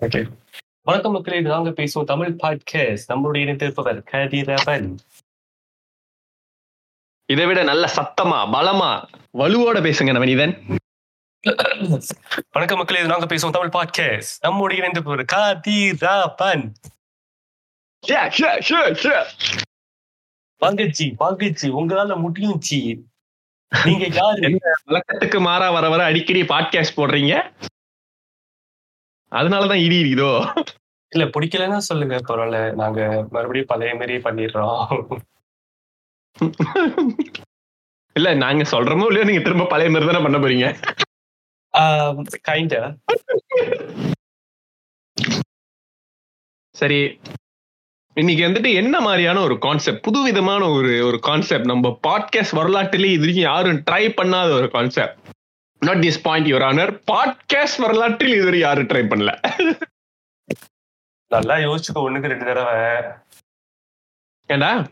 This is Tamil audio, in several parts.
ஓகே வணக்கம் மக்களே நாங்க பேசுவோம் தமிழ் பாட்காஸ்ட் நம்மளுடைய இணைத்திருப்பவர் கதிரவன் இதை விட நல்ல சத்தமா பலமா வலுவோட பேசுங்க நவனிதன் வணக்கம் மக்களே நாங்க பேசுவோம் தமிழ் பாட்காஸ்ட் நம்முடைய இணைந்திருப்பவர் கதிரவன் வாங்கச்சி வாங்கச்சி உங்களால முடியும் சி நீங்க யாரு? என்ன வழக்கத்துக்கு மாறா வர வர அடிக்கடி பாட்காஸ்ட் போடுறீங்க? அதனாலதான் இடி இதோ இல்ல பிடிக்கலன்னா சொல்லுங்க பரவாயில்ல. நாங்க மறுபடியும் பழைய மாதிரி பண்ணிடுறோம். இல்ல நாங்க சொல்றோமோ இல்லையோ நீங்க திரும்ப பழைய மாதிரி தானே பண்ண போறீங்க? கைண்ட சரி. இன்னைக்கு வந்துட்டு என்ன மாதிரியான ஒரு கான்செப்ட் புதுவிதமான ஒரு ஒரு கான்செப்ட் நம்ம பாட்காஸ்ட் வரலாற்றிலே இது வரைக்கும் யாரும் ட்ரை பண்ணாத ஒரு concept not this point your honour podcast வரலாற்றில் இதுவரை யாரும் ட்ரை பண்ணல. நல்லா யோசிச்சுக்கோ ஒண்ணுக்கு ரெண்டு தடவை. ஏண்டா?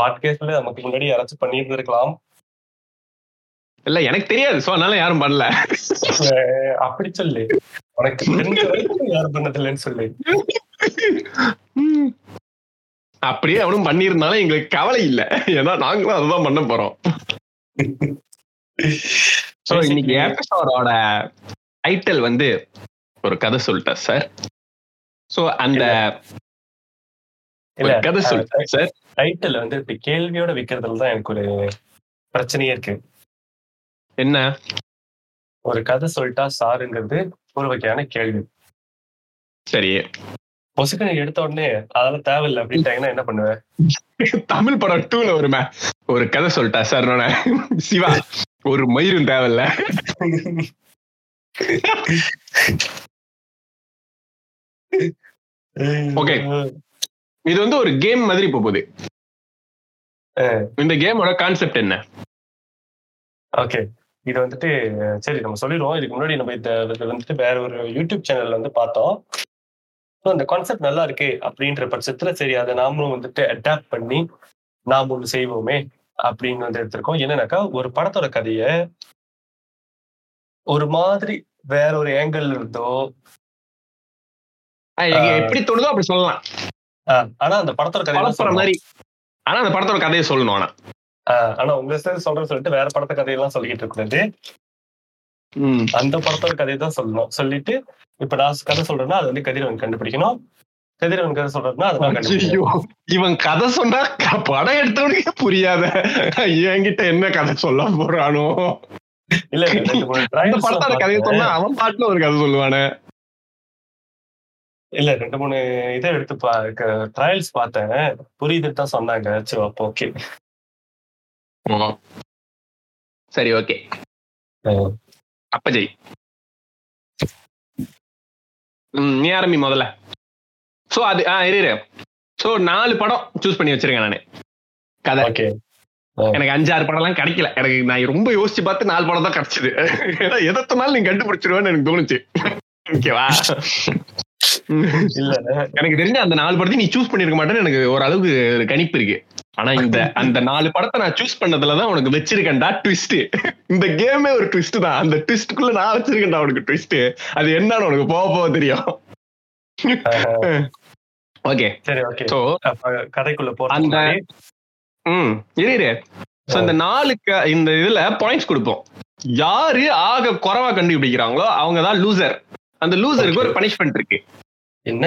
பாட்காஸ்ட்ல நமக்கு முன்னாடி யாராச்சும் பண்ணியிருந்திருக்கலாம். இல்ல எனக்கு தெரியாது சோ அதனால யாரும் பண்ணல. அப்படி சொல்லு. உனக்கு யாரும் பண்ணதில்லைன்னு சொல்லு. அப்படியே அவனும் பண்ணியிருந்தாலும் எங்களுக்கு கவலை இல்ல. ஏன்னா நாங்களும் அதுதான் பண்ண போறோம். சோ இன்னைக்கு எபிசோடோட டைட்டில் வந்து ஒரு கதை சொல்லிட்டேன் சார் சோ அந்த இல்ல. கதை சொல்லிட்டேன் சார் டைட்டில் வந்து இப்படி கேள்வியோட வைக்கிறதுல தான் எனக்கு ஒரு பிரச்சனையே இருக்கு. என்ன? ஒரு கதை சொல்லிட்டா சாருங்கிறது ஒரு வகையான கேள்வி. சரி. பொசுக்கனை எடுத்த உடனே அதெல்லாம் தேவையில்லை அப்படின்ட்டாங்கன்னா என்ன பண்ணுவேன்? தமிழ் படம் டூல வருமே. ஒரு கதை சொல்லிட்டா சார். சிவா. ஒரு மயிரும் தேவையில்ல. Okay. இது வந்து ஒரு கேம் மாதிரி போகுது. இந்த கேமோட கான்செப்ட் என்ன? ஓகே இது வந்துட்டு சரி நம்ம சொல்லிடுவோம். இதுக்கு முன்னாடி நம்ம இது வந்துட்டு வேற ஒரு யூடியூப் சேனல்ல வந்து பார்த்தோம். அந்த கான்செப்ட் நல்லா இருக்கு அப்படின்ற பட்சத்துல சரி அதை நாமளும் வந்துட்டு அடாப்ட் பண்ணி நாம் ஒன்று செய்வோமே அப்படின்னு வந்து எடுத்திருக்கோம் என்னன்னாக்கா ஒரு படத்தோட கதைய ஒரு மாதிரி வேற ஒரு ஏங்கிள் இருந்தோ எப்படி தோணுதோ அப்படி சொல்லலாம் ஆனா அந்த படத்தோட சொல்லணும். மாதிரி ஆனா அந்த படத்தோட கதையை சொல்லணும் ஆனா ஆனா உங்க சொல்றேன்னு சொல்லிட்டு வேற படத்த கதையெல்லாம் சொல்லிட்டு இருக்கிறது. அந்த படத்தோட கதையை தான் சொல்லணும். சொல்லிட்டு இப்ப நான் கதை சொல்றேன்னா அது வந்து கதிரவன் கண்டுபிடிக்கணும். கதிரவன் கதை சொல்றேன்னா அதை நான் கண்டுபிடிக்கணும். ஐயோ, இவன் கதை சொன்னா படம் எடுத்தவனுக்கே புரியாத. என்கிட்ட என்ன கதை சொல்ல போறானோ? இல்ல இந்த படத்தோட கதையை. சொன்னா அவன் பாட்டுல ஒரு கதை சொல்லுவானே. இல்ல ரெண்டு மூணு இதை எடுத்து ட்ரையல்ஸ் பார்த்தேன். புரியுதுன்னு தான் சொன்னாங்க. சரி அப்போ ஓகே சரி ஓகே அப்ப ஜெய். நீ ஆரம்பி முதல்ல. சோ அது ஆ இரு சோ நாலு படம் சூஸ் பண்ணி வச்சிருக்கேன் நானு. கதை. ஓகே. எனக்கு அஞ்சாறு படம் எல்லாம் கிடைக்கல. எனக்கு நான் ரொம்ப யோசிச்சு பார்த்து நாலு படம் தான் கிடைச்சது. ஏன்னா எதை சொன்னாலும் நீ கண்டுபிடிச்சிருவேன்னு எனக்கு தோணுச்சு. ஓகேவா? இல்ல. எனக்கு தெரிஞ்ச அந்த நாலு படத்தையும் நீ சூஸ் பண்ணிருக்க மாட்டேன்னு எனக்கு ஓரளவுக்கு கணிப்பு இருக்கு. ஆனா இந்த அந்த நாலு படத்தை நான் சூஸ் பண்ணதுலதான் உனக்கு வச்சிருக்கேன்டா ட்விஸ்ட் இந்த கேமே ஒரு ட்விஸ்ட் தான். அந்த ட்விஸ்டுக்குள்ள நான் வச்சிருக்கேன்டா உனக்கு ட்விஸ்ட் அது என்னன்னு உனக்கு போக போக தெரியும். ஓகே சரி ஓகே சோ கதைக்குள்ள போறது அந்த- ம் இரு இரு. சோ இந்த நாலு இந்த இதுல பாயிண்ட்ஸ் கொடுப்போம். யாரு ஆக குறைவா கண்டுபிடிக்கிறாங்களோ அவங்க தான் லூசர் அந்த லூசருக்கு ஒரு பனிஷ்மெண்ட் இருக்கு. என்ன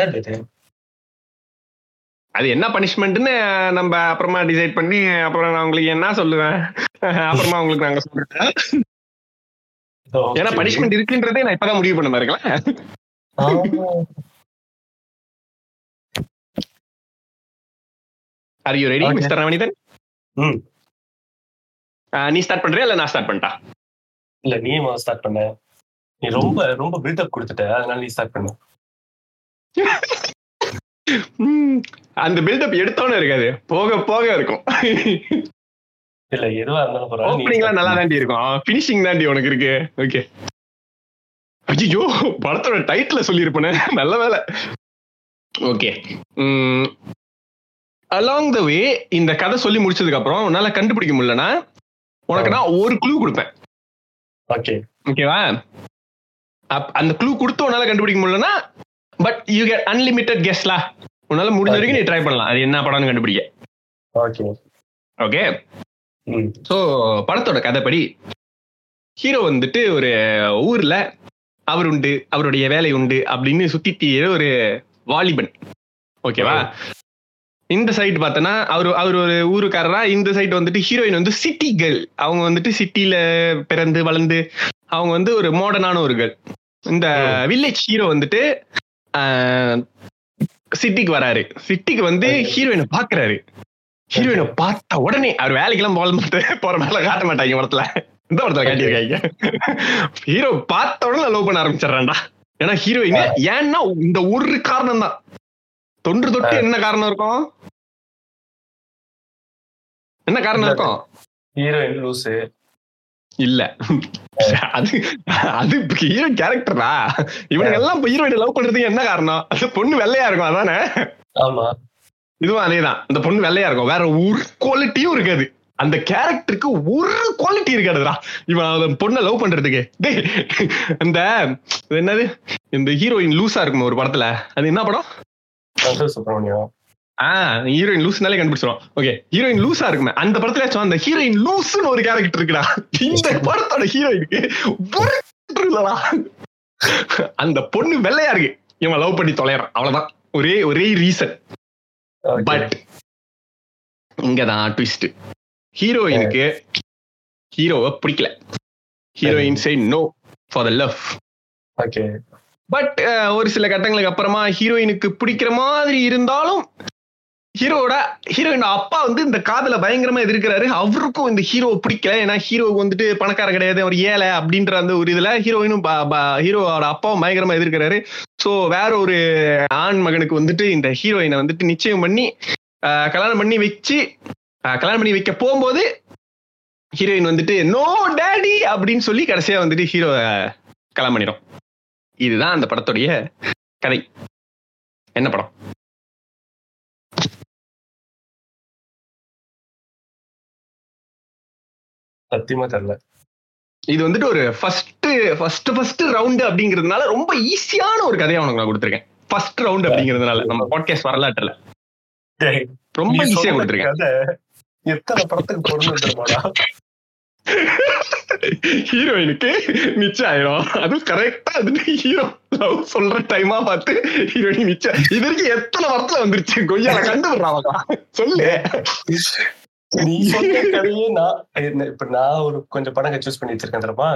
அது என்ன பனிஷ்மெண்ட்னு நம்ம அப்புறமா டிசைட் பண்ணி அப்புறம் நான் உங்களுக்கு என்ன சொல்லுவேன் அப்புறமா உங்களுக்கு நாங்க சொல்றேன் ஏன்னா. பனிஷ்மெண்ட் இருக்குன்றதே நான் இப்பதான் முடிவு பண்ண ஆமா. Are you ready. Mister Ravanithan ம். நீ ஸ்டார்ட் பண்றியா இல்ல நான் ஸ்டார்ட் பண்ணிட்டா இல்ல நீ ஸ்டார்ட் பண்ண நீ ரொம்ப ரொம்ப பில்டப் கொடுத்துட்ட அதனால நீ ஸ்டார்ட் பண்ண அந்த பில்டப் எடுத்தோன்னு இருக்காது. போக போக இருக்கும். இல்ல எதுவா இருந்தாலும் ஓப்பனிங்லாம் நல்லா. தாண்டி இருக்கும். ஃபினிஷிங் தாண்டி உனக்கு இருக்கு. ஓகே ஐயோ படத்தோட டைட்டில சொல்லியிருப்பேனே. நல்ல வேலை. ஓகே அலாங் த வே இந்த கதை சொல்லி முடிச்சதுக்கு அப்புறம் உன்னால கண்டுபிடிக்க முடியலன்னா உனக்கு நான் ஒரு க்ளூ கொடுப்பேன். ஓகே ஓகேவா அந்த க்ளூ கொடுத்து உன்னால கண்டுபிடிக்க முடியலன்னா பட் யூ கெட் அன்லிமிட்டெட் கெஸ்ட்லா உன்னால முடிஞ்ச வரைக்கும் நீ ட்ரை பண்ணலாம். அது என்ன படம்னு கண்டுபிடிக்க. ஓகே ஓகே ஸோ படத்தோட கதைப்படி. ஹீரோ வந்துட்டு ஒரு ஊர்ல அவர் உண்டு அவருடைய வேலை உண்டு அப்படின்னு சுத்தி தீர ஒரு வாலிபன். ஓகேவா இந்த சைடு பார்த்தோன்னா அவர் அவர் ஒரு ஊருக்காரரா இந்த சைடு வந்துட்டு ஹீரோயின் வந்து சிட்டி கேர்ள் அவங்க வந்துட்டு சிட்டில பிறந்து வளர்ந்து அவங்க வந்து ஒரு மாடர்னான ஒரு கேர்ள் இந்த வில்லேஜ் ஹீரோ வந்துட்டு சிட்டிக்கு வராரு. சிட்டிக்கு வந்து ஹீரோயினை பாக்குறாரு. ஹீரோயினை பார்த்த உடனே அவர் வேலைக்கெல்லாம் மாட்டேன் போற மேல காட்ட மாட்டாங்க படத்துல. இந்த படத்துல காட்டியிருக்காங்க. ஹீரோ பார்த்த உடனே லவ் பண்ண ஆரம்பிச்சிடறான்டா. ஏன்னா ஹீரோயின் ஏன்னா இந்த ஒரு காரணம் தான் தொன்று தொட்டு என்ன காரணம் இருக்கும்? என்ன காரணம் இருக்கும்? ஹீரோயின் லூசு. இல்ல. அது அது ஹீரோ கேரக்டரா இவனுங்க எல்லாம் ஹீரோயின் லவ் பண்றதுக்கு என்ன காரணம்? அது பொண்ணு வெள்ளையா இருக்கும் அதானே? ஆமா. இதுவும் அதேதான். அந்த பொண்ணு வெள்ளையா இருக்கும். வேற ஒரு குவாலிட்டியும் இருக்காது. அந்த கேரக்டருக்கு ஒரு குவாலிட்டி இருக்காதுடா. இவன் அந்த பொண்ணை லவ் பண்றதுக்கு. டேய் அந்த இது என்னது? இந்த ஹீரோயின் லூசா இருக்கும் ஒரு படத்துல. அது என்ன படம்? ஆஹ் ஹீரோயின் லூஸ்னாலே கண்டுபிடிச்சிடும் ஓகே ஹீரோயின் லூசா இருக்குமே. அந்த படத்துல அந்த ஹீரோயின் லூஸ்னு ஒரு கேரக்டர் இருக்குடா. இந்த படத்தோட ஹீரோயினுக்கு இல்லடா. அந்த பொண்ணு வெள்ளையா இருக்கு. இவன் லவ் பண்ணி தொலைறான். அவ்வளவுதான். ஒரே ஒரே ரீசன் பட் இங்கதான் ட்விஸ்ட் ஹீரோயினுக்கு ஹீரோவை பிடிக்கல. Heroine psi no for the love okay but ஒரு சில கட்டங்களுக்கு அப்புறமா ஹீரோயினுக்கு பிடிக்கிற மாதிரி இருந்தாலும் ஹீரோட ஹீரோயின் அப்பா வந்து இந்த காதல பயங்கரமா எதிர்க்கிறாரு. அவருக்கும் இந்த ஹீரோவை பிடிக்கல. ஏன்னா ஹீரோவுக்கு வந்துட்டு பணக்காரர் கிடையாது. அவர் ஏழை அப்படின்ற அந்த ஒரு இதுல ஹீரோயினும் ஹீரோவோட அப்பாவும் பயங்கரமா எதிர்க்கிறாரு. சோ வேற ஒரு ஆண் மகனுக்கு வந்துட்டு இந்த ஹீரோயினை வந்துட்டு நிச்சயம் பண்ணி கல்யாணம் பண்ணி வச்சு கல்யாணம் பண்ணி வைக்க போகும்போது ஹீரோயின் வந்துட்டு நோ டேடி அப்படின்னு சொல்லி கடைசியா வந்துட்டு ஹீரோ கல்யாணம் பண்ணிடும். இதுதான் அந்த படத்துடைய கதை. என்ன படம்? சத்தியமா தெரியல. இது வந்துட்டு ஒரு ஃபர்ஸ்ட் ஃபர்ஸ்ட் ஃபர்ஸ்ட் ரவுண்ட் அப்படிங்கிறதுனால ரொம்ப ஈஸியான ஒரு கதையை உனக்கு நான் கொடுத்துருக்கேன். ஃபர்ஸ்ட் ரவுண்ட் அப்படிங்கிறதுனால. நம்ம பாட்காஸ்ட் வரலாற்றுல ரொம்ப ஈஸியா கொடுத்துருக்கேன். எத்தனை படத்துக்கு பொருள் ஹீரோயினுக்கு நிச்சயம் ஆயிரும். அதுவும் கரெக்டா வந்துட்டு ஹீரோ லவ் சொல்ற டைமா பார்த்து ஹீரோயின் நிச்சயம் இது வரைக்கும் எத்தனை வருஷத்துல வந்துருச்சு? கொய்யால கண்டுபிடுறாங்க சொல்லு. நீ சொன்ன கதையே நான் இப்ப நான் ஒரு கொஞ்சம் படம் சூஸ் பண்ணி வச்சிருக்கேன் தெரியுமா.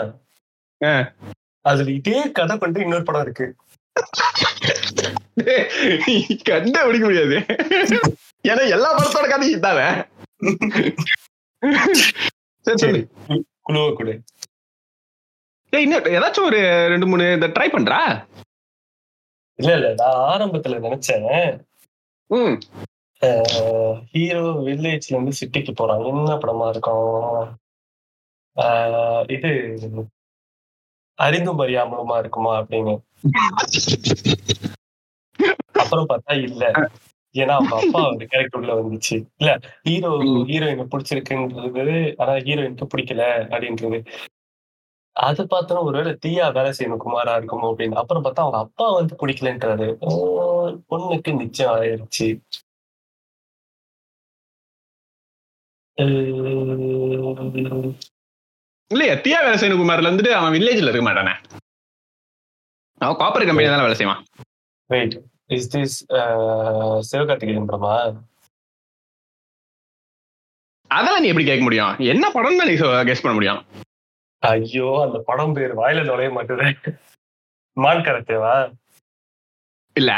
அதுல இதே கதை கொண்டு இன்னொரு படம் இருக்கு. கண்டே பிடிக்க முடியாது. ஏன்னா எல்லா படத்தோட கதையும் இதானே. சரி சரி குழுவை கொடு. ஏய் இன்னும் ஏதாச்சும் ஒரு ரெண்டு மூணு இந்த ட்ரை பண்றா? இல்ல இல்ல நான் ஆரம்பத்துல நினைச்சேன். ஹீரோ வில்லேஜ்ல இருந்து சிட்டிக்கு போறான் என்ன படமா இருக்கும்? ஆஹ் இது அறிந்தும் அறியாமலுமா இருக்குமா அப்படின்னு. அப்புறம் பார்த்தா இல்ல. ஏன்னா அவங்க அப்பா ஒரு கேரக்டர் உள்ள வந்துச்சு. இல்ல ஹீரோ ம். பிடிச்சிருக்குன்றது ஆனா ஹீரோயினுக்கு பிடிக்கல அப்படின்றது. அது பார்த்தோன்னா ஒருவேளை தீயா வேலை செய்யணும் குமாரா இருக்குமோ அப்படின்னு. அப்புறம் பார்த்தா அவங்க அப்பா வந்து பிடிக்கலன்றாரு. ஓ, பொண்ணுக்கு நிச்சயம் ஆயிருச்சு இல்லையா தியா வேலை செய்யணும் குமார்ல வந்துட்டு அவன் வில்லேஜ்ல இருக்க மாட்டானே. அவன் காப்பர் கம்பெனி தானே வேலை செய்வான். வெயிட் இஸ் திஸ் சிவகார்த்திகேயன் படமா? அதெல்லாம் நீ எப்படி கேட்க முடியும்? என்ன படம் தான் நீ கெஸ் பண்ண முடியும். ஐயோ அந்த படம் பேர் வாயில நுழைய மாட்டுது. மான் கரத்தேவா? இல்ல.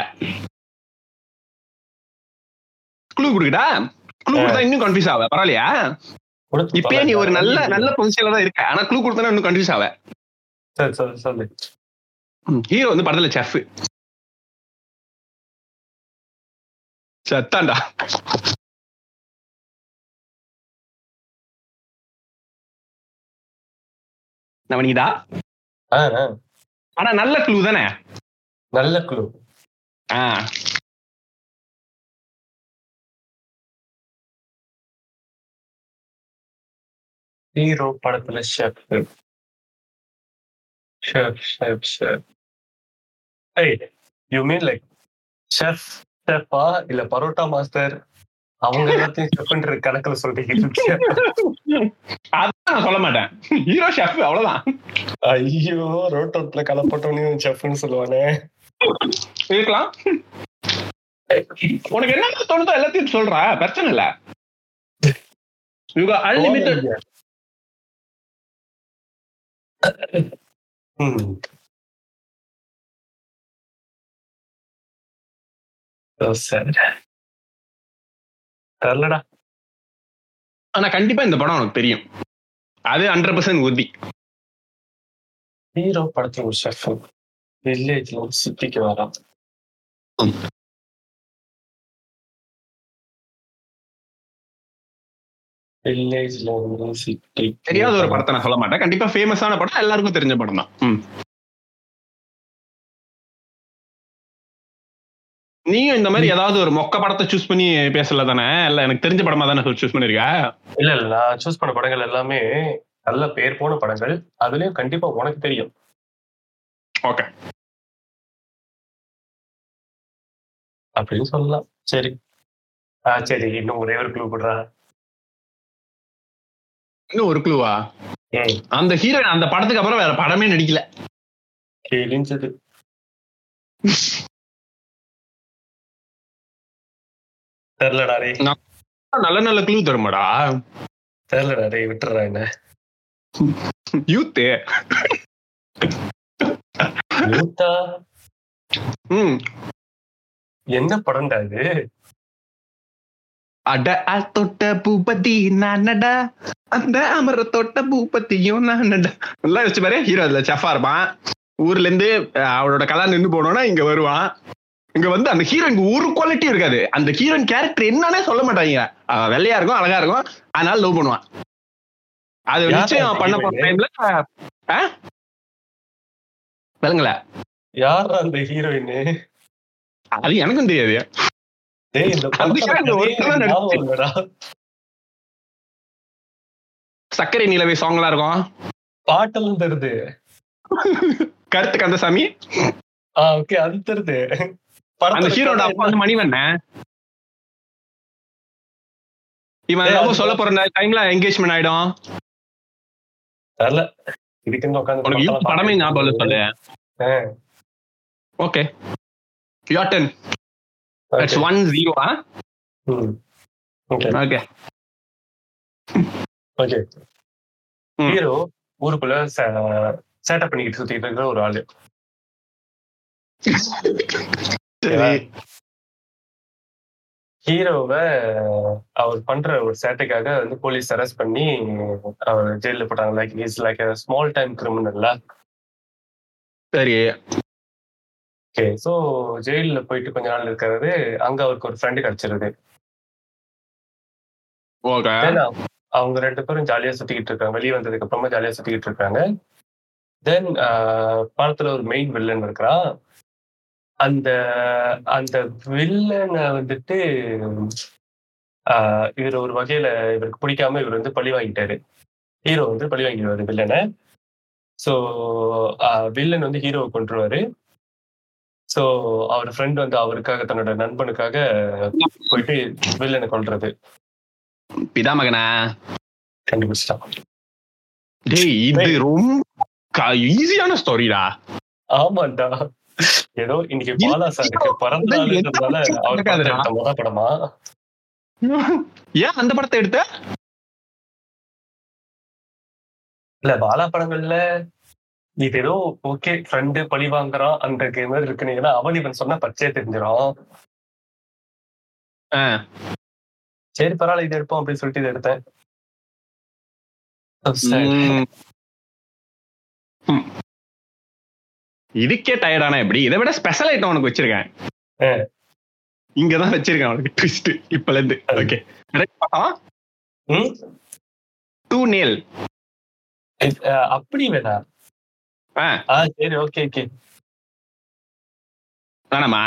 குழு கொடுக்கடா குழு கொடுத்தா இன்னும் கன்ஃபியூஸ் ஆவ. பரவாயில்லையா? இப்பயே நீ ஒரு நல்ல நல்ல பொசிஷன்ல தான் இருக்க. ஆனா குழு கொடுத்தா இன்னும் கன்ஃபியூஸ் ஆவ. ஹீரோ வந்து படத்துல செஃப் சத்தாண்டா நவனிதா ஆனா நல்ல க்ளூ தானே? நல்ல குழு ஆ. ஹீரோ படத்துல ஷெஃப் ஷெஃப் ஷெஃப் ஷெஃப் ஏய் யூ மீன் லைக் ஷெஃப் ஷெஃபா இல்ல பரோட்டா மாஸ்டர்? அவங்க எல்லாத்தையும் ஷெஃப்ன்ற கணக்குல சொல்றீங்க. அதான் நான் சொல்ல மாட்டேன். ஹீரோ ஷெஃப் அவ்வளவுதான். ஐயோ ரோட்டோட்ல கலப்பட்டவனையும் ஷெஃப்னு சொல்லுவானே. இருக்கலாம். உனக்கு என்ன தோணுதோ எல்லாத்தையும் சொல்ற. பிரச்சனை இல்ல. You unlimited So sad. தெரியலடா ஆனா கண்டிப்பா இந்த படம் உனக்கு தெரியும். அது ஹண்ட்ரட் பர்சன்ட் உறுதி. ஹீரோ படத்துல ஒரு ஷெஃப் வில்லேஜ்ல சிட்டிக்கு வரான். தெரியாத ஒரு படத்தை நான் சொல்ல மாட்டேன். கண்டிப்பா ஃபேமஸான படம் எல்லாருக்கும் தெரிஞ்ச படம் தான். நீயும் இந்த மாதிரி ஏதாவது ஒரு மொக்க படத்தை சூஸ் பண்ணி பேசல தானே? இல்ல எனக்கு தெரிஞ்ச படமா தானே சூஸ் பண்ணிருக்க இல்ல இல்ல நான் சூஸ் பண்ண படங்கள் எல்லாமே நல்ல பேர் போன படங்கள். அதுலயும் கண்டிப்பா உனக்கு தெரியும். ஓகே அப்படின்னு சொல்லலாம். சரி. ஆ சரி இன்னும் ஒரே ஒரு க்ளூ கொடுறா. இன்னும் ஒரு க்ளூவா ம். அந்த ஹீரோ அந்த படத்துக்கு அப்புறம் வேற படமே நடிக்கல. கிழிஞ்சது தெரியலடா ரே நல்ல நல்ல க்ளூ தருமாடா. தெரியலடா ரே விட்டுறா என்ன. யூத்து யூத்தா ம். என்ன படம்டா இது? அட தொட்ட பூபதி நானடா. அந்த அமர தொட்ட பூபதியும் நானடா. நல்லா வச்சு பாரு ஹீரோ அதுல செஃபா இருப்பான். ஊர்ல இருந்து அஹ், அவளோட கல்யாணம் நின்று போனோம்னா இங்க வருவான். இங்க வந்து அந்த ஹீரோயினுக்கு ஒரு குவாலிட்டி இருக்காது. அந்த ஹீரோயின் கேரக்டர் என்னன்னே சொல்ல மாட்டாங்க. வெள்ளையா இருக்கும் அழகா இருக்கும். அதனால லவ் பண்ணுவான். அது நிச்சயம் பண்ண போற? டைம்ல விளங்கல. யார் அந்த ஹீரோயின் அது எனக்கும் தெரியாது. டேய் இந்த. சர்க்கரை நிலவை சாங்லாம் இருக்கும். பாட்டெல்லாம் தருது. கருத்து கந்தசாமி. ஆ ஓகே அது தருது. அந்த ஹீரோட அப்பா வந்து மணிவண்ணன். இவன் அது- சொல்ல போற டைம்ல என்கேஜ்மெண்ட் ஆயிடும். தெரியல இதுக்குன்னு உட்காந்து படமே ஞாபகம் இல்ல சொல்லு. Okay your ten it's one zero okay okay okay ம். ஹீரோ ஊருக்குள்ள சேட்டப் பண்ணிக்கிட்டு சுத்திட்டு இருக்கிற ஒரு ஆளு. ஹீரோவை அவர் பண்ற ஒரு சேட்டைக்காக வந்து போலீஸ் அரெஸ்ட் பண்ணி அவர் ஜெயில போட்டாங்க like is like small time கிரிமினல்ல சரி. ஓகே ஸோ ஜெயில்ல போயிட்டு கொஞ்ச நாள் இருக்கிறது அங்க அவருக்கு ஒரு ஃப்ரெண்டு கிடைச்சிருது. அவங்க ரெண்டு பேரும் ஜாலியா சுத்திக்கிட்டு இருக்காங்க. வெளியே வந்ததுக்கு அப்புறமா ஜாலியா சுத்திக்கிட்டு இருக்காங்க. தென் படத்துல ஒரு மெயின் வில்லன் இருக்கிறான் அந்த அந்த வில்லனை வந்துட்டு இவர் ஒரு வகையில இவருக்கு பிடிக்காம இவர் வந்து பழி வாங்கிட்டாரு. ஹீரோ வந்து பழி வாங்கிடுவாரு வில்லனை ஸோ வில்லன் வந்து ஹீரோவை கொண்டுருவாரு ஸோ அவர் ஃப்ரெண்ட் வந்து அவருக்காக தன்னோட நண்பனுக்காக போயிட்டு வில்லனை கொல்றது. பிதா மகனா? கண்டுபிடிச்சிட்டான் டேய் இது ரொம்ப ஈஸியான ஸ்டோரிடா ஆமாண்டா. ஏதோ இன்னைக்கு பாலா சாருக்கு பிறந்த நாளுன்றதால அவர். எடுத்த முத படமா ஏன் அந்த படத்தை எடுத்த? இல்ல பாலா படங்கள்ல இது ஏதோ ஓகே ஃப்ரெண்டு பழி வாங்குறான் அந்த மாதிரி இருக்குனீங்கன்னா அவன் இவன் சொன்னா பச்சையே தெரிஞ்சிடும். சரி பரவாயில்ல இது எடுப்போம் அப்படின்னு சொல்லிட்டு இதை எடுத்தேன். இதுக்கே டயர்டானா எப்படி? இதை விட ஸ்பெஷல் ஐட்டம் உனக்கு வச்சிருக்கேன். இங்கதான் வச்சிருக்கேன் உனக்கு ட்விஸ்ட் இப்பல இருந்து ஓகே? டூ நேல் அப்படி வேணா ஆ. சரி ஓகே ஓகே வேணாமா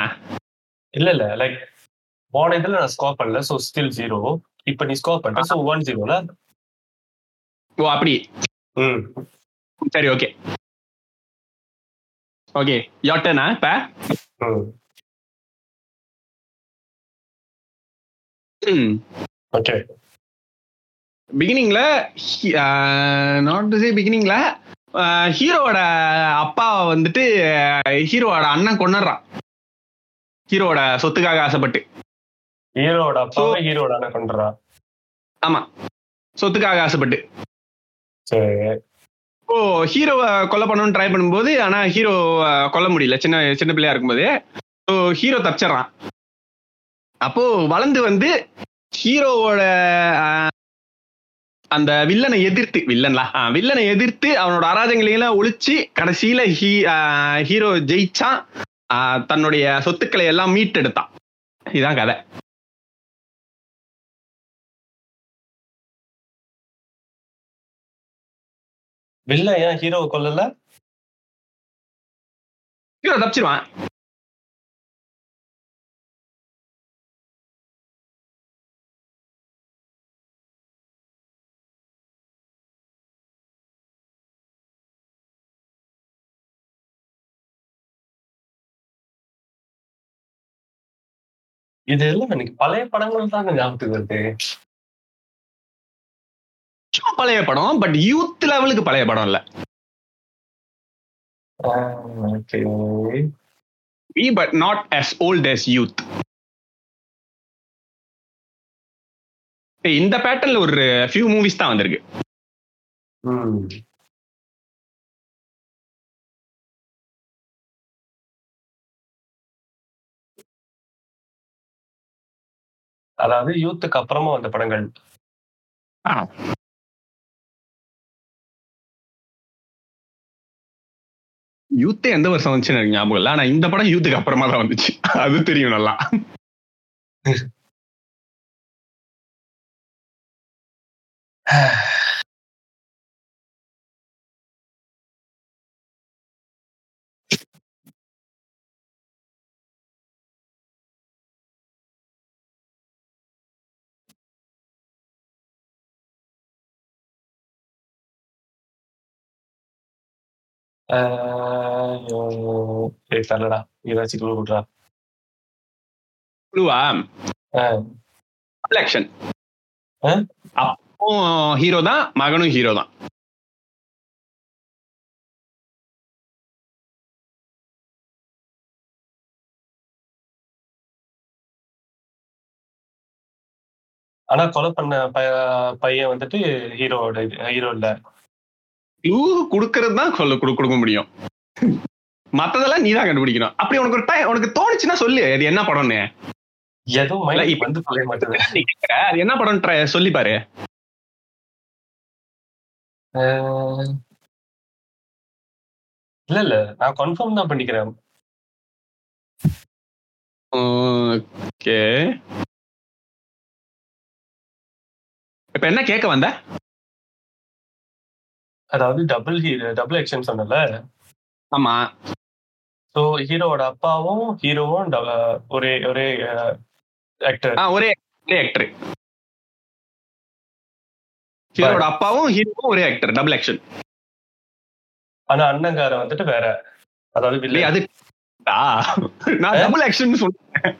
இல்ல இல்ல லைக் போன இதுல நான் ஸ்கோர் பண்ணல சோ ஸ்டில் ஜீரோ இப்ப நீ ஸ்கோர் பண்ணிட்ட சோ ஒன் ஜீரோல ஓ அப்படி. ம். சரி ஓகே ஓகே யோட்டனா இப்ப? ம். ஓகே பிகினிங்ல நாட் டு சே பிகினிங்ல ஹீரோவோட அப்பா வந்துட்டு ஹீரோவோட அண்ணன் கொண்டுறான் ஹீரோவோட சொத்துக்காக ஆசைப்பட்டு. ஹீரோட அப்பாவை ஹீரோட அண்ணன் கொண்டுறா ஆமா. சொத்துக்காக ஆசைப்பட்டு. ஓ ஹீரோவை கொலை பண்ணணும்னு ட்ரை பண்ணும்போது ஆனா ஹீரோ கொல்ல முடியல. சின்ன சின்ன பிள்ளையா இருக்கும்போது. ஸோ ஹீரோ தப்பிச்சிடறான். அப்போ வளர்ந்து வந்து ஹீரோவோட அந்த வில்லனை எதிர்த்து வில்லன்லா? ஆ, வில்லனை எதிர்த்து அவனோட அராஜகங்களையெல்லாம் ஒழிச்சு கடைசியில ஹீ ஹீரோ ஜெயிச்சான் தன்னுடைய சொத்துக்களை எல்லாம் மீட்டெடுத்தான். இதான் கதை. வில்ல ஏன் ஹீரோவை கொல்லல? ஹீரோ தப்பிச்சிருவான். இது எல்லாம் எனக்கு பழைய படங்கள் தான் ஞாபகத்துக்கு வருது. பழைய படம் பட் யூத் லெவலுக்கு பழைய படம் இல்ல. We but not as old as youth இந்த பேட்டர்ன்ல ஒரு ஃபியூ மூவிஸ் தான் வந்திருக்கு. அதாவது யூத்துக்கு அப்புறமா வந்த படங்கள். யூத்தே எந்த வருஷம் வந்துச்சுன்னு எனக்கு ஞாபகம் இல்ல. ஆனா இந்த படம் யூத்துக்கு அப்புறமா தான் வந்துச்சு. அது தெரியும் நல்லா. தரலடா ஏதாச்சும் குழு விட்றா குழுவா ஆக்ஷன் ஆ? அப்போ ஹீரோ தான் மகனும் ஹீரோ தான். ஆனா கொலை பண்ண பையன் வந்துட்டு ஹீரோவோட ஹீரோ இல்ல. க்ளூ கொடுக்கறது தான் சொல்ல கொடு- கொடுக்க முடியும். மத்ததெல்லாம் நீ தான் கண்டுபிடிக்கணும். அப்படி உனக்கு ஒரு டைம் உனக்கு தோணுச்சுன்னா சொல்லு அது என்ன படம்னு. மைண்ட் இப்ப- வந்து நீ கேக்குற, அது என்ன படம் சொல்லி பாரு. இல்ல இல்ல நான் கன்ஃபார்ம் தான் பண்ணிக்கிறேன். ஓகே. இப்ப என்ன கேட்க வந்த? அதாவது டபுள் ஹீரோ டபுள் ஆக்ஷன் சொன்னல ஆமா. ஸோ ஹீரோவோட அப்பாவும் ஹீரோவும் ஒரே ஒரே ஆக்டர் ஒரே ஒரே ஆக்டர் ஹீரோட அப்பாவும் ஹீரோவும் ஒரே ஆக்டர் டபுள் ஆக்ஷன் ஆனா அண்ணங்கார வந்துட்டு வேற. அதாவது வில்லன் அது நான் டபுள் ஆக்ஷன் சொன்னேன்.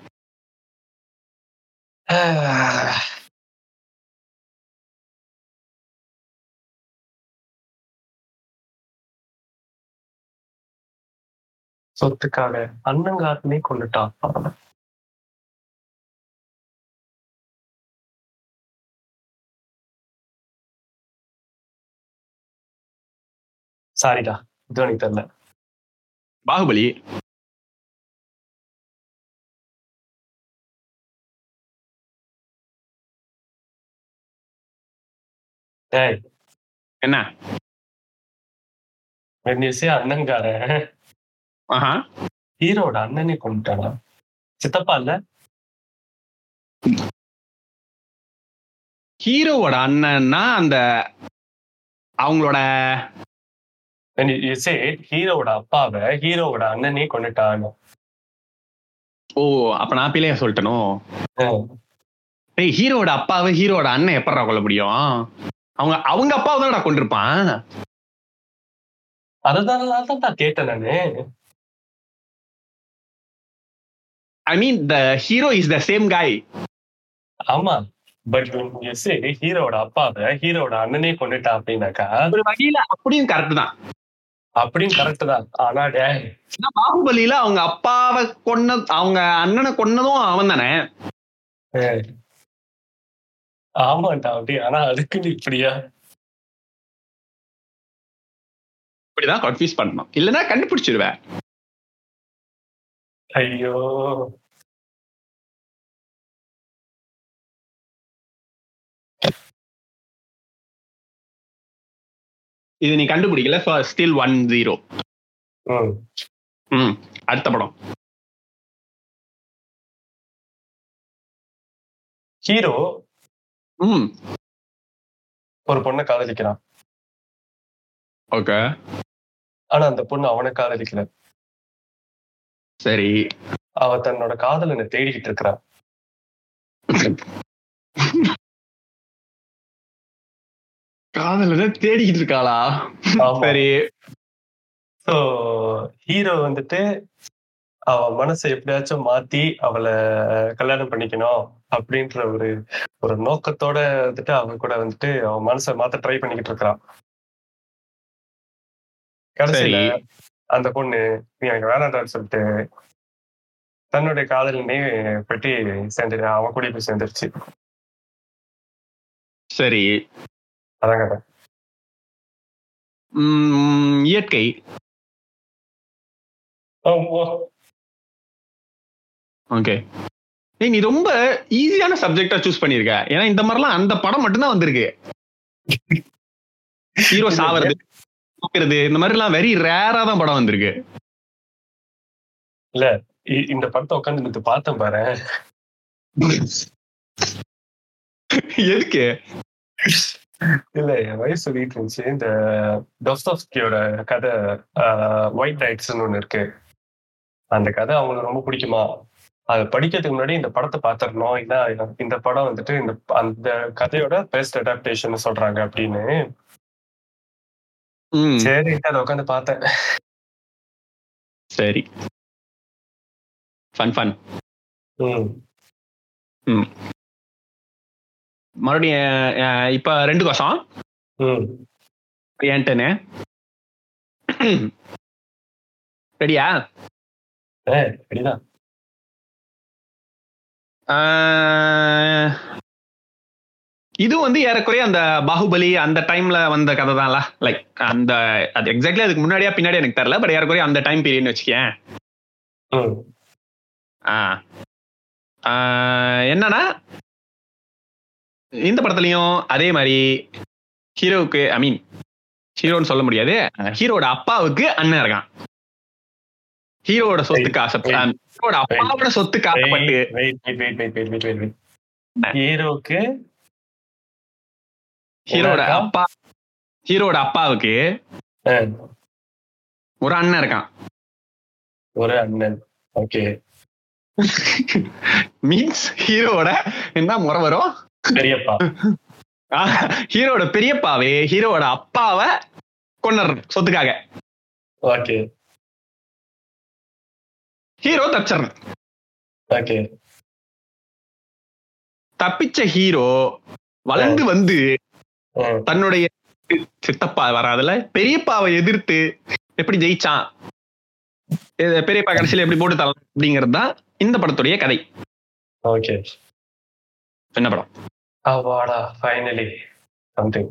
சொத்துக்காக அண்ணங்காரனே கொண்டுட்டான். சாரிடா இது எனக்கு தெரியல. பாகுபலி. என்ன? Say அண்ணங்காரன் ஹீரோட அண்ணனே கொண்டுட்டானா? சித்தப்பா இல்ல? ஹீரோவோட அண்ணன்னா அந்த அவங்களோட ஹீரோவோட அப்பாவை ஹீரோவோட அண்ணனே கொண்டுட்டான் ஓ அப்ப நான் பிள்ளைய சொல்லிட்டனோ? டேய் ஹீரோவோட அப்பாவை ஹீரோவோட அண்ணன் எப்படா கொல்ல முடியும்? அவங்க அவங்க அப்பாவை தான் நான் கொண்டிருப்பான் அததான் தான் கேட்டேன் நானு. I mean the hero is the same guy ஆமா. பட் ஹீரோட அப்பாவை ஹீரோட அண்ணனே கொண்டுட்டா அப்படின்னாக்கா ஒரு வகையில அப்படியும் கரெக்ட் தான். அப்படின்னு கரெக்ட் தான். ஆனா ஏன்னா பாகுபலியில அவங்க அப்பாவை கொன்ன அவங்க அண்ணனை கொன்னதும் அவன் தானே. ஆமாண்டா அப்படி ஆனா அதுக்குன்னு இப்படியா? இப்படிதான் கன்ஃபியூஸ் பண்ணணும். இல்லைன்னா கண்டுபிடிச்சிருவேன். ஐயோ. இது நீ கண்டுபிடிக்கல ஸ்டில் ஒன் ஜீரோ ம் அடுத்த படம். ஹீரோ ம். ஒரு பொண்ணை காதலிக்கிறான். ஓகே. ஆனா அந்த பொண்ணு அவனை காதலிக்கல. சரி. அவ தன்னோட காதலனை தேடிக்கிட்டு இருக்கிறான் காதல தேடிக்கிட்டு இருக்காளா. சரி. ஸோ ஹீரோ வந்துட்டு அவ மனசை எப்படியாச்சும் மாத்தி அவளை கல்யாணம் பண்ணிக்கணும் அப்படின்ற ஒரு ஒரு நோக்கத்தோட வந்துட்டு அவ கூட வந்துட்டு அவன் மனசை மாத்த ட்ரை பண்ணிக்கிட்டு இருக்கிறான் கடைசியில. அந்த பொண்ணு நீ எனக்கு வேணாண்டான்னு சொல்லிட்டு தன்னுடைய காதலனே பெட்டி சேர்ந்து அவன் கூட போய் சேர்ந்துருச்சு. சரி. ம், இயற்கை. ஓகே. ஏய் நீ ரொம்ப ஈஸியான சப்ஜெக்டா சூஸ் பண்ணிருக்க ஏன்னா இந்த மாதிரிலாம் அந்த படம் மட்டும்தான் வந்திருக்கு. ஹீரோ சாவறது. தூக்குறது இந்த மாதிரி எல்லாம் வெரி ரேரா தான் படம் வந்திருக்கு. இ- இந்த படத்தை உட்காந்து நேத்து பார்த்தேன் பாரு. எதுக்கு? இல்ல என் வயசு சொல்லிட்டு இருந்துச்சு இந்த டொஸ்டாஸ்கியோட கதை ஒயிட் ரைட்ஸ்னு ஒண்ணு இருக்கு. அந்த கதை அவங்களுக்கு ரொம்ப பிடிக்குமா? அதை படிக்கிறதுக்கு முன்னாடி இந்த படத்தை பார்த்துடணும். இதான் இந்த படம் வந்துட்டு இந்த அந்த கதையோட பெஸ்ட் அடாப்டேஷன் சொல்றாங்க அப்படின்னு. சரி அதை உட்காந்து பார்த்தேன் சரி. ஃபன் ஃபன் ம். மறுபடியும் இப்ப ரெண்டு கோசம். ம். ஏன்ட்டனு ரெடியா? ஆஹ், இது வந்து ஏறக்குறைய அந்த பாகுபலி அந்த டைம்ல வந்த கதை தான்ல லைக் அந்த அது எக்ஸாக்ட்லி அதுக்கு முன்னாடியா பின்னாடி எனக்கு தெரியல பட் ஏறக்குறைய அந்த டைம் பீரியட்னு வச்சுக்கேன். என்னன்னா இந்த படத்துலயும் அதே மாதிரி ஹீரோவுக்கு ஐ மீன் ஹீரோன்னு சொல்ல முடியாது. ஹீரோட அப்பாவுக்கு அண்ணன் இருக்கான். ஹீரோட சொத்துக்கு ஆசைப்பட்டு ஹீரோட அப்பாவோட சொத்துக்கு ஆசைப்பட்டு. ஹீரோக்கு ஹீரோட? அப்பா ஹீரோட அப்பாவுக்கு ஒரு அண்ணன் இருக்கான். ஒரு அண்ணன். ஓகே. மீன்ஸ் ஹீரோட என்ன முறை வரும்? பெரியப்பா. ஹீரோட பெரியப்பாவே ஹீரோட அப்பாவை கொண்டர் சொத்துக்காக. ஓகே. ஹீரோ தப்பிச்சிடறேன். ஓகே. தப்பிச்ச ஹீரோ வளர்ந்து வந்து தன்னுடைய சித்தப்பா வராதுல பெரியப்பாவை எதிர்த்து எப்படி ஜெயிச்சான்? பெரியப்பா கடைசியில எப்படி போட்டு தரலாம் அப்படிங்கிறது தான் இந்த படத்துடைய கதை. ஓகே. என்ன படம்? அவாடா ஃபைனலி சம்திங்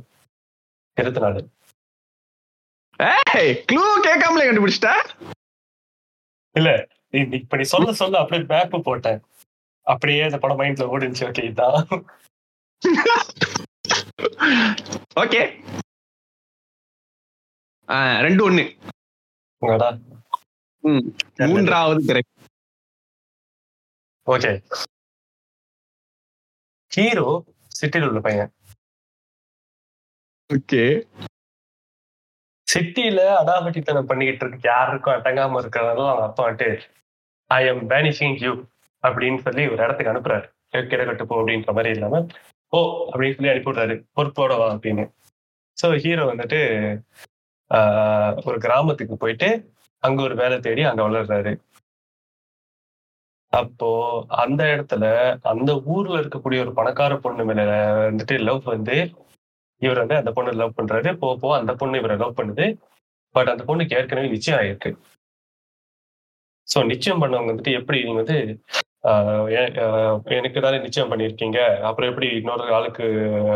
இருபத்தி நாலு. ஏய் க்ளூ கேட்காமலே கண்டுபிடிச்சிட்ட? இல்ல இப்ப நீ சொல்ல சொல்ல அப்படியே மேப் போட்டேன். அப்படியே அந்த படம் மைண்ட்ல ஓடிச்சு ஓகே இதான். ஓகே ரெண்டு ஒண்ணு. மூன்றாவது திரை. ஓகே ஹீரோ சிட்டில உள்ள பையன். ஓகே. சிட்டில அடாவட்டித்தனம் பண்ணிக்கிட்டு இருக்கு? யாருக்கும் அடங்காம இருக்கிறதால அவங்க அப்பா வந்துட்டு ஐ எம் பேனிஷிங் யூ அப்படின்னு சொல்லி ஒரு இடத்துக்கு அனுப்புறாரு. கிடக்கட்டு போ அப்படின்ற மாதிரி இல்லாம ஓ அப்படின்னு சொல்லி அனுப்பிவிடுறாரு பொறுப்போட வா அப்படின்னு. ஸோ ஹீரோ வந்துட்டு ஆஹ், ஒரு கிராமத்துக்கு போயிட்டு அங்க ஒரு வேலை தேடி அங்க வளர்றாரு. அப்போ அந்த இடத்துல அந்த ஊர்ல இருக்கக்கூடிய ஒரு பணக்கார பொண்ணு மேல வந்துட்டு லவ் வந்து இவர் வந்து அந்த பொண்ணு லவ் பண்றாரு. போக போக அந்த பொண்ணு இவரை லவ் பண்ணுது. பட் அந்த பொண்ணுக்கு ஏற்கனவே நிச்சயம் ஆயிருக்கு. சோ நிச்சயம் பண்ணவங்க வந்துட்டு எப்படி நீங்க வந்து எனக்கு தானே நிச்சயம் பண்ணியிருக்கீங்க. அப்புறம் எப்படி இன்னொரு ஆளுக்கு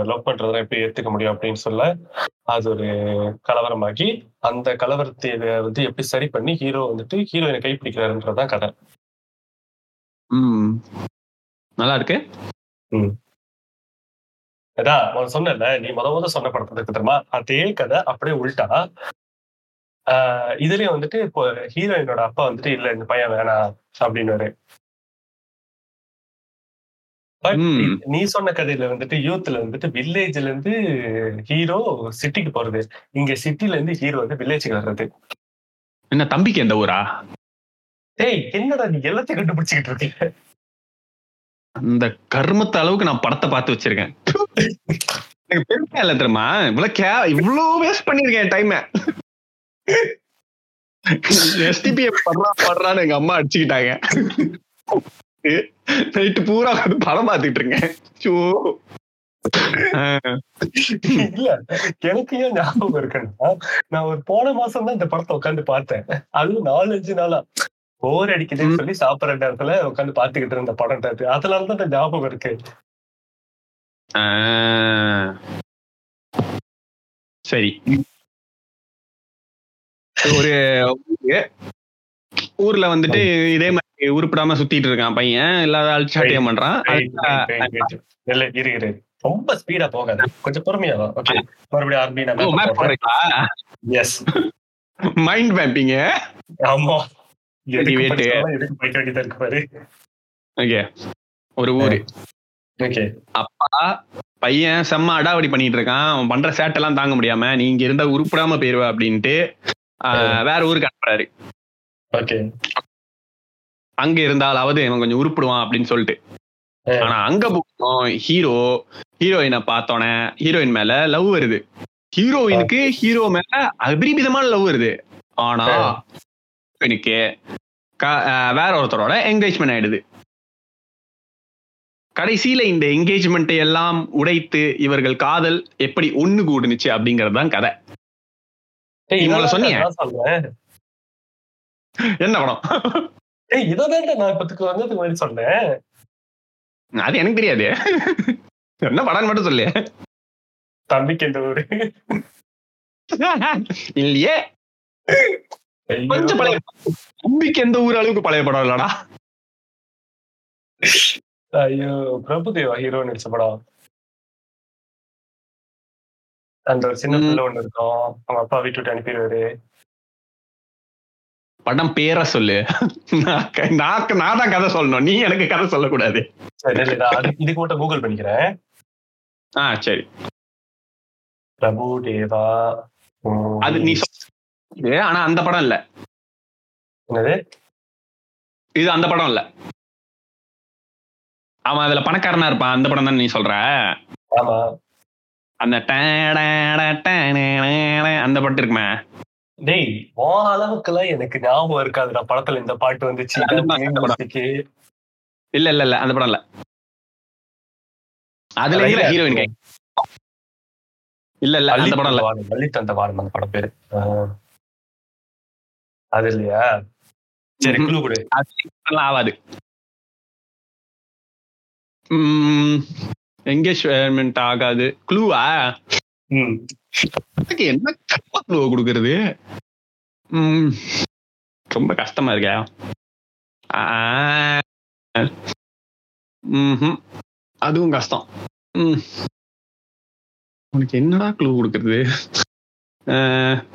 லவ் பண்றதெல்லாம் எப்படி ஏத்துக்க முடியும் அப்படின்னு சொல்ல அது ஒரு கலவரமாகி அந்த கலவரத்தை வந்து எப்படி சரி பண்ணி ஹீரோ வந்துட்டு ஹீரோயினை கைப்பிடிக்கிறாருன்றதுதான் கதை. ம். நல்லா இருக்கு. அதான் சொன்னேன்ல நீ முத முத சொன்ன படத்துக்கு தெரியுமா? அதே கதை அப்படியே உள்டா. ஆஹ் இதுலயும் வந்துட்டு இப்போ ஹீரோயினோட அப்பா வந்துட்டு இல்ல இந்த பையன் வேணாம் அப்படின்னு பட். நீ சொன்ன கதையில வந்துட்டு யூத்ல வந்துட்டு வில்லேஜ்ல இருந்து ஹீரோ சிட்டிக்கு போறது. இங்க சிட்டில இருந்து ஹீரோ வந்து வில்லேஜுக்கு வர்றது. என்ன தம்பிக்கு எந்த ஊரா? டேய் என்னடா நீ எல்லாத்தையும் கண்டுபிடிச்சிக்கிட்டு இருக்கீங்க அந்த கர்மத்த அளவுக்கு நான் படத்தை பார்த்து வச்சிருக்கேன். எனக்கு பெருமையா இல்ல தெரியுமா? இவ்வளவு கே இவ்வளவு வேஸ்ட் பண்ணிருக்கேன் டைம் எஸ்டிபி படுறா படுறான்னு எங்க அம்மா அடிச்சுக்கிட்டாங்க. நைட்டு பூரா உட்கார்ந்து படம் பார்த்துட்டு இருக்கேன். ஆஹ் இல்ல எனக்கு ஏன் ஞாபகம் இருக்குன்னா நான் ஒரு போன மாசம் தான் இந்த படத்தை உட்காந்து பார்த்தேன். அதுவும் நாலஞ்சு நாளா. போர் அடிக்குதுன்னு சொல்லி சாப்பிடுற நேரத்துல உட்காந்து பாத்துக்கிட்டு இருந்த படம் அது. அதனாலதான் இந்த ஞாபகம் இருக்கு. சரி. ஒரு. ஊர்ல வந்துட்டு இதே மாதிரி உருப்பிடாம சுத்திட்டு இருக்கான் பையன். இல்லாத அழிச்சாட்டியம் பண்றான். ரொம்ப ஸ்பீடா போகாது. கொஞ்சம் பொறுமையா ஓகே மறுபடியும் ஆர்பி நான் எஸ் மைண்ட் மேப்பிங்க ஆமா. ஓகே ஒரு ஊரு. ஓகே அப்பா பையன் செம்ம அடாவடி பண்ணிட்டு இருக்கான். அவன் பண்ற சேட்டெல்லாம் தாங்க முடியாம நீ இங்க இருந்தா உருப்பிடாம போயிருவ அப்படின்ட்டு வேற ஊருக்கு அனுப்புறாரு. ஓகே அங்க இருந்தாலாவது இவன் கொஞ்சம் உருப்பிடுவான் அப்படின்னு சொல்லிட்டு. ஆனா அங்க போனோம் ஹீரோ ஹீரோயினை பார்த்தோன்னே ஹீரோயின் மேல லவ் வருது. ஹீரோயினுக்கு ஹீரோ மேல அபரிமிதமான லவ் வருது. ஆனா ஆ. ஹீரோயினுக்கு க- அஹ் வேற ஒருத்தரோட என்கேஜ்மெண்ட் ஆயிடுது. கடைசியில இந்த என்கேஜ்மெண்ட்டை எல்லாம் உடைத்து இவர்கள் காதல் எப்படி ஒண்ணு கூடுனுச்சு அப்படிங்கிறது தான் கதை ஏய், நீ முதல்ல இதெல்லாம் சொன்னியே. நான் சொல்றேன் என்ன படம்? ஏய் இதான் நான் இப்பத்துக்கு வந்ததுக்கு முன்னாடி சொன்னேன். அது எனக்கு தெரியாது. என்ன படம்னு மட்டும் சொல்லு. தம்பிக்கு எந்த ஊரு. இல்லையே. கொஞ்சம் பழைய தம்பிக்கு எந்த ஊர் அளவுக்கு பழைய படம் இல்லடா. ஐயோ பிரபுதேவா ஹீரோ நடிச்ச படம். அந்த ஒரு சின்ன. பிள்ளை ஒண்ணு இருக்கும். அவங்க அப்பா வீட்டு விட்டு அனுப்பிடுவாரு. படம் பேரை சொல்லு. நான் நான் தான் கதை சொல்லணும். நீ எனக்கு கதை சொல்லக்கூடாது. இதுக்கு மட்டும் கூகுள் பண்ணிக்கிறேன். ஆ சரி. பிரபு தேவா அது நீ ஆனா அந்த படம் இல்ல. என்னது? இது அந்த படம் இல்ல. அவன் அதுல பணக்காரனா இருப்பான். அந்த படம் தான் நீ சொல்ற? ஆமா. அந்த அந்த படம் இருக்குமே? டேய் உன் அளவுக்குலாம் எனக்கு ஞாபகம் இருக்காதுடா படத்துல இந்த பாட்டு வந்துச்சு. இல்ல இல்ல இல்ல அந்த படம் இல்ல. அதுல. ஹீரோயின் கை இல்ல இல்ல அந்த படம் இல்ல. அள்ளி தந்த வானம் அந்த படம் பேரு. அது இல்லையா? சரி. குழு கொடு. ஆகாது. எங்கேஜ்மெண்ட் ஆகாது க்ளூவா என்ன அதுக்கு என்ன கொடுக்கறது? ரொம்ப கஷ்டமா இருக்கா. அதுவும் கஷ்டம். உனக்கு என்னடா க்ளூ கொடுக்கறது? ஆ,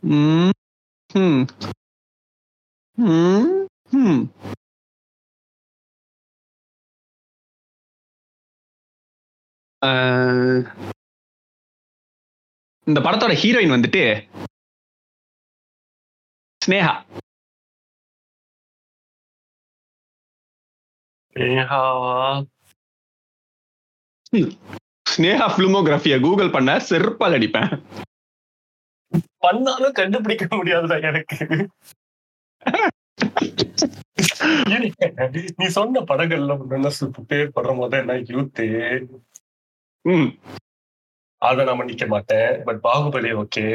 ம், ம். ம், இந்த படத்தோட ஹீரோயின் வந்துட்டு ஸ்னேகா. ஸ்னேகா? பிலிமோகிராஃபிய கூகுள் பண்ண செருப்பால் அடிப்பேன். பண்ணாலும் கண்டுபிடிக்க முடியாதுடா எனக்கு. நீ சொன்ன படங்கள்ல பேர் படுற போது என்ன யூத்து? அத நான் மன்னிக்க மாட்டேன் பட் பாகுபலி ஓகே.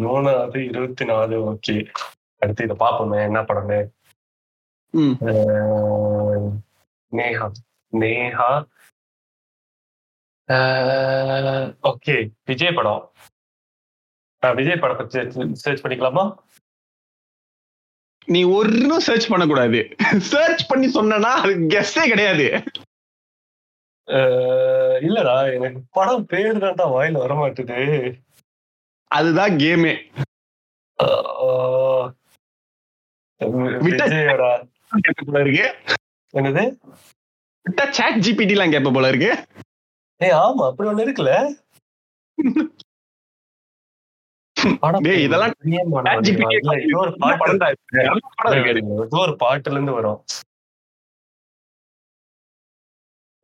மூணாவது இருபத்தி நாலு ஓகே அடுத்து இதை பாப்போமே என்ன படமே நேஹா. நேஹா. ஓகே விஜய் படம். விஜய் படம் பத்தி சர்ச் பண்ணிக்கலாமா? நீ ஒன்னும் சர்ச் பண்ணக்கூடாது. சர்ச் பண்ணி சொன்னா அது கெஸ்டே கிடையாது. இல்லடா எனக்கு படம் பேர் தான்டா வாயில வர மாட்டுது அதுதான் கேமே. இருக்கு. என்னது? விட்டா சாட் ஜிபிடி எல்லாம் கேட்ப போல இருக்கு. ஏய் ஆமா அப்படி ஒண்ணு இருக்குல்ல. இதெல்லாம் ஒரு பாட்டுல இருந்து வரும்.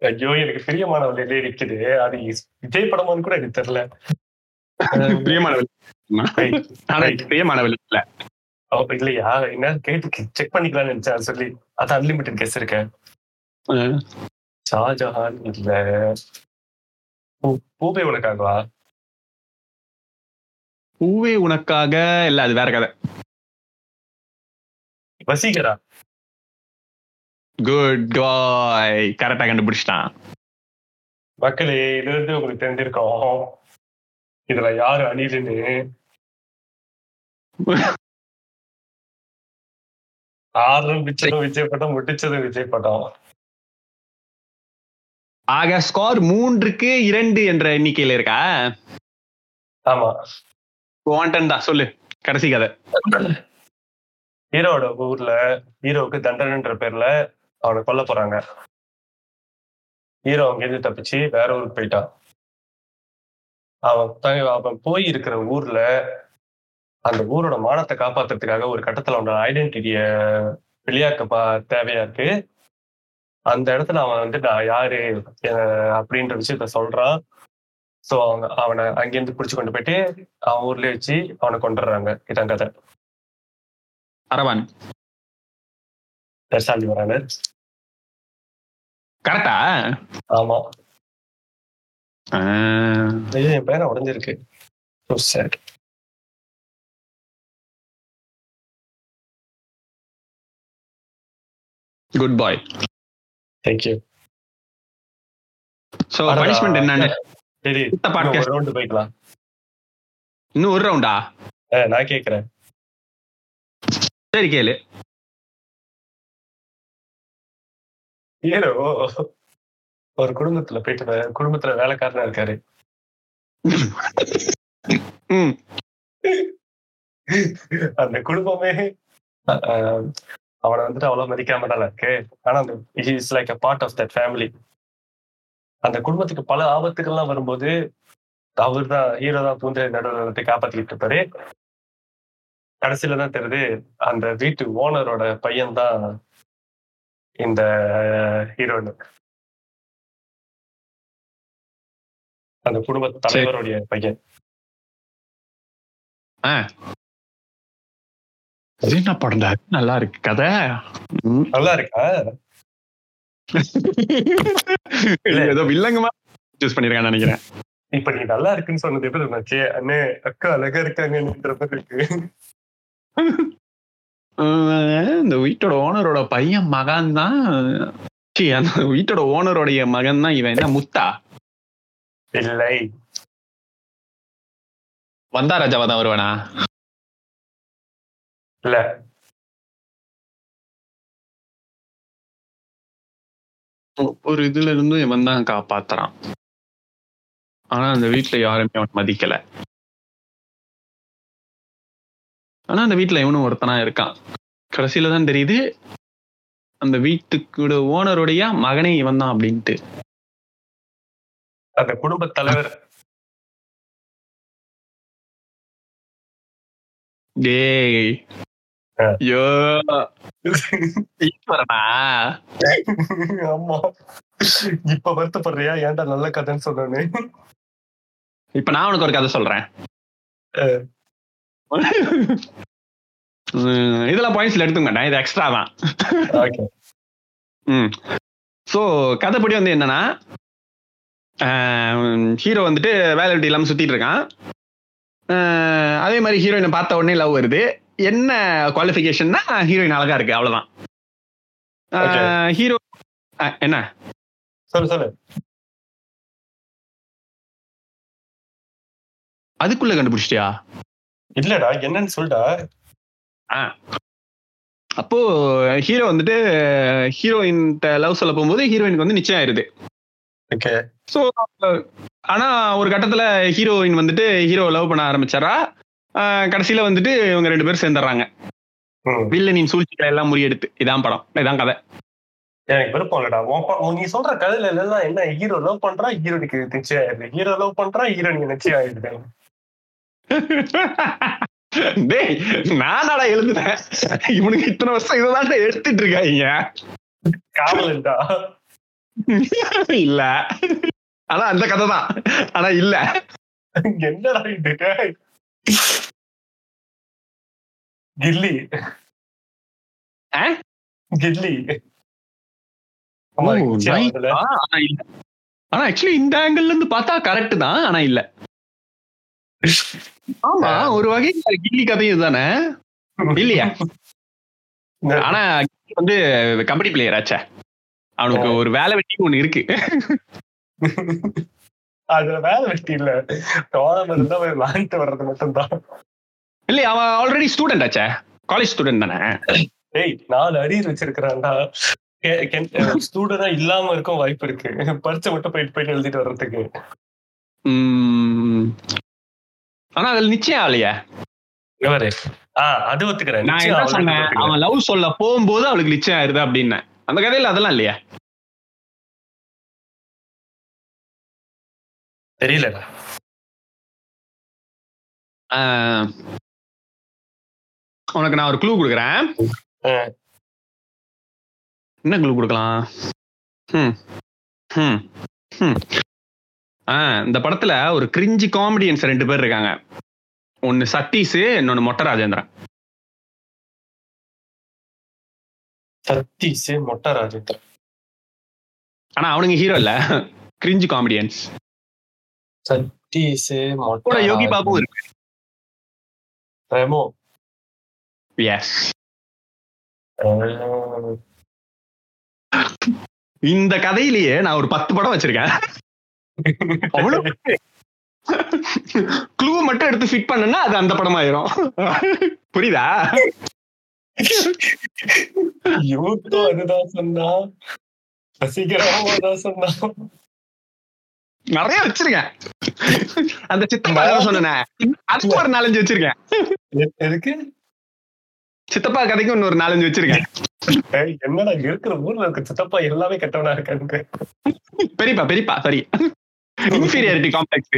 ஐயோ எனக்கு பிரியமான வழியிலே இருக்குது அது விஜய் படமான்னு கூட எனக்கு தெரியல. பிரியமானவள் பிரியமானவள் இல்ல. இல்லையா? என்ன? கேட்டு செக் பண்ணிக்கலாம்னு நினைச்சேன் சொல்லி அது அன்லிமிட்டட் கெஸ் இருக்கேன். ஷாஜஹான் இல்ல. பூவே உனக்காகவா? பூவே உனக்காக? இல்ல அது வேற கதை. வசீகரா? குட் காய் கரெக்டா கண்டுபிடிச்சிட்டான். மக்களே இதுல இருந்து உங்களுக்கு தெரிஞ்சிருக்கோம். இதுல யாரு அணிலுன்னு ஆரம்பிச்சதும் விஜய் படம் முடிச்சதும் விஜய் படம் ஆக ஸ்கோர் மூன்றுக்கு இரண்டு என்ற எண்ணிக்கையில இருக்கா? ஆமா. வாண்டன் தான் சொல்லு. கடைசி கதை. ஹீரோட ஊர்ல ஹீரோவுக்கு தண்டனைன்ற பேர்ல அவனை கொல்ல போறாங்க. ஹீரோ அங்கேருந்து தப்பிச்சு வேற ஊருக்கு போயிட்டான். அவன் அவன் போய் இருக்கிற ஊர்ல அந்த ஊரோட மானத்தை காப்பாத்துறதுக்காக ஒரு கட்டத்துல அவனோட ஐடென்டிட்டிய வெளியாக்க பா- தேவையா இருக்கு. அந்த இடத்துல அவன் வந்து நான் யாரு? அப்படின்ற விஷயத்த சொல்றான். சோ அவங்க அவனை அங்கேருந்து பிடிச்சு கொண்டு போயிட்டு அவன் ஊர்லயே வச்சு அவனை கொண்டுடுறாங்க இதான் கதை அரவான் தர்சாலி வராங்க கரெக்டா? ஆமா. ஐயோ, என் பேரை உடஞ்சிருக்கு. Good bye Thank you. So. Punishment என்னன்னு? சரி. ஒரு ரவுண்டு போய்க்கலாம். இன்னும் ஒரு ரவுண்டா நான் கேக்குறேன். சரி கேளு. ஹீரோ ஒரு குடும்பத்துல போயிட்டு குடும்பத்துல வேலைக்காரனா இருக்காரு. அந்த குடும்பமே அவனை வந்துட்டு அவ்வளவு மதிக்காம தான் இருக்கு. ஆனா அந்த is like a part of that family அந்த குடும்பத்துக்கு பல ஆபத்துகள்லாம் வரும்போது அவர் தான் ஹீரோ தான் பூந்து நடுவில் வந்து காப்பாத்திக்கிட்டு இருப்பாரு. கடைசியில தான் தெரியுது அந்த வீட்டு ஓனரோட பையன் தான் இந்த ஹீரோயின் அந்த குடும்ப தலைவருடைய பையன். என்ன படம்டா நல்லா இருக்கு. கதை. நல்லா இருக்கா? இல்ல. ஏதோ வில்லங்கமா சூஸ் பண்ணிருக்கான்னு நினைக்கிறேன். இப்ப நீ நல்லா இருக்குன்னு சொன்னது எப்படி இருந்துச்சு? அண்ணே அக்கா அழகா இருக்காங்கன்ற மாதிரி இருக்கு. இந்த வீட்டோட ஓனரோட பையன் மகன் தான் அந்த வீட்டோட ஓனரோடைய மகன் தான் இவன். என்ன முத்தா? இல்லை. வந்தா ராஜாவா தான் வருவானா? இல்ல. ஒரு இதுல இருந்தும் இவன் தான் காப்பாத்துறான். ஆனா அந்த வீட்டுல யாருமே அவன் மதிக்கல. ஆனா அந்த வீட்டுல இவனும் ஒருத்தனா இருக்கான். கடைசியில தான் தெரியுது அந்த வீட்டுக்கு ஓனருடைய மகனே இவன் தான் அப்படின்ட்டு. அந்த குடும்ப தலைவர். டேய். ஐயோ ஆமா. இப்ப வருத்தப்படுறியா? ஏன்டா நல்ல கதைன்னு சொன்னோன்னு. இப்ப நான் உனக்கு ஒரு கதை சொல்றேன். இதெல்லாம் பாயிண்ட்ஸ்ல எடுத்துக்க மாட்டேன் இது எக்ஸ்ட்ரா தான். ஓகே ம். ஸோ கதைப்படி வந்து என்னன்னா ஹீரோ வந்துட்டு வேலை வெட்டி இல்லாமல் சுத்திட்டு இருக்கான். அதே மாதிரி ஹீரோயினை பார்த்த உடனே லவ் வருது. என்ன குவாலிஃபிகேஷன்னா ஹீரோயின் அழகா இருக்கு அவ்வளவுதான். Okay. ஹீரோ என்ன? சொல்லு சொல்லு. அதுக்குள்ள கண்டுபிடிச்சிட்டியா? இல்லடா என்னன்னு சொல்டா. அப்போ ஹீரோ வந்துட்டு ஹீரோயின் லவ் சொல்ல போகும்போது ஹீரோயினுக்கு வந்து நிச்சயம் ஆயிருது. ஓகே ஸோ ஆனா ஒரு கட்டத்துல ஹீரோயின் வந்துட்டு ஹீரோ லவ் பண்ண ஆரம்பிச்சாரா? கடைசியில வந்துட்டு இவங்க ரெண்டு பேரும் சேர்ந்துடுறாங்க. வில்லனின் சூழ்ச்சிகளை எல்லாம் முறியெடுத்து. இதான் படம். இதான் கதை. எனக்கு விருப்பம் இல்லடா. நீ சொல்ற கதையில எல்லாம் என்ன? ஹீரோ லவ் பண்றா? ஹீரோனுக்கு நிச்சயம் ஆயிடுது. ஹீரோ லவ் பண்றா? ஹீரோனுக்கு நிச்சயம் ஆயிடுது. டேய் நானாடா எழுதுனேன். இவனுக்கு இத்தனை வருஷம் இதுதான் எடுத்துட்டு இருக்காங்க காவலன்டா இல்ல. ஆனா அந்த கதை தான் ஆனா இல்ல. என்னடா இது. கில்லி? கில்லி. ஆனா ஆக்சுவலி இந்த ஆங்கிள் இருந்து பார்த்தா கரெக்ட் தான் ஆனா இல்ல. ஆமா ஒரு வகை கில்லி கதையும் இதுதானே? இல்லையா? ஆனா வந்து கபடி பிளேயர் ஆச்சே. அவனுக்கு ஒரு வேலை வெட்டி ஒண்ணு இருக்கு. அதுல வேலை வெட்டி இல்ல. இருந்தா போய் விளாண்டு வர்றது மட்டும்தான். இல்லையா அவன் ஆல்ரெடி ஸ்டூடெண்ட் ஆச்சே. காலேஜ் ஸ்டூடெண்ட் தானே. டேய் நாலு அரியர் வச்சிருக்கிறான்டா. ஸ்டூடெண்டா இல்லாம இருக்கும் வாய்ப்பு இருக்கு. பரிச்சை மட்டும் போயிட்டு போயிட்டு எழுதிட்டு வர்றதுக்கு. ஆனா அதுல நிச்சயம் ஆஹ் அது ஒத்துக்கிறேன் நான் என்ன சொன்னேன். அவன் லவ் சொல்ல போகும்போது அவளுக்கு நிச்சயம் ஆயிருது அப்படின்னு அந்த கதையில அதெல்லாம் இல்லையா தெரியலடா உனக்கு நான் ஒரு க்ளூ கொடுக்குறேன். என்ன க்ளூ கொடுக்கலாம் ஹம். ஹம். ஹம். இந்த படத்துல ஒரு கிரிஞ்சி காமெடியன்ஸ் ரெண்டு பேர் இருக்காங்க. ஒன்னு சதீஷ் இன்னொன்னு மொட்டை ராஜேந்திரன். சத்தீஷ் மொட்டை ராஜேந்திரன். ஆனா அவனுங்க ஹீரோ இல்ல. கிரிஞ்சி காமெடியன்ஸ் சத்தீஷ் கூட மொட்டை யோகி பாபு இருக்கு. ரெமோ. எஸ் இந்த கதையிலேயே நான் ஒரு பத்து படம் வச்சிருக்கேன். அவ்வளவு க்ளூ மட்டும் எடுத்து ஃபிட் பண்ணனா அது அந்த படம் ஆயிரும் புரியுதா யூத்தும் அதுதான் சொன்னா. அதான் சொன்னா. நிறைய வச்சிருக்கேன். அந்த சித்தப்பா சொன்னேன். அதுக்கு ஒரு நாலஞ்சு வச்சிருக்கேன். எதுக்கு? சித்தப்பா கதைக்கு இன்னொரு நாலஞ்சு வச்சிருக்கேன். ஏய், என்னடா இருக்கிற ஊர்ல இருக்க சித்தப்பா எல்லாமே கெட்டவனா இருக்கானுங்க. பெரியப்பா பெரியப்பா சரி இன்ஃபீரியாரிட்டி காம்ப்ளெக்ஸ்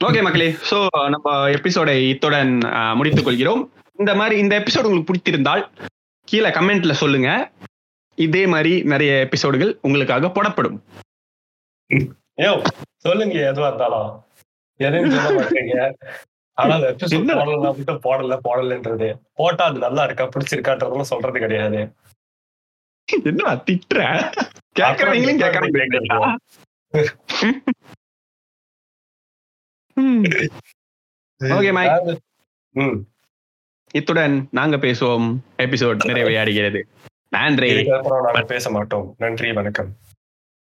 ஓகே மக்களே. சோ நம்ம எபிசோடை இத்துடன் முடித்துக் கொள்கிறோம். இந்த மாதிரி இந்த எபிசோடு உங்களுக்கு பிடித்திருந்தால் கீழே கமெண்ட்ல சொல்லுங்க. இதே மாதிரி நிறைய எபிசோடுகள் உங்களுக்காக போடப்படும். யோ சொல்லுங்க எதுவா இருந்தாலும். எதையும் சொல்ல மாட்டீங்க. ஆனா எபிசோட்? போடலாம் மட்டும் போடல போடலன்றது. போட்டா அது நல்லா இருக்கா பிடிச்சிருக்கான்றதும் சொல்றது கிடையாது. என்ன திட்டுற? கேட்கறவங்களும் கேட்கறாங்க Okay, Mike. ம். இத்துடன் நாங்க பேசுவோம். எபிசோட் நிறைவடைகிறது நன்றி. இதுக்கப்புறம் நாங்க பேச மாட்டோம். நன்றி வணக்கம்.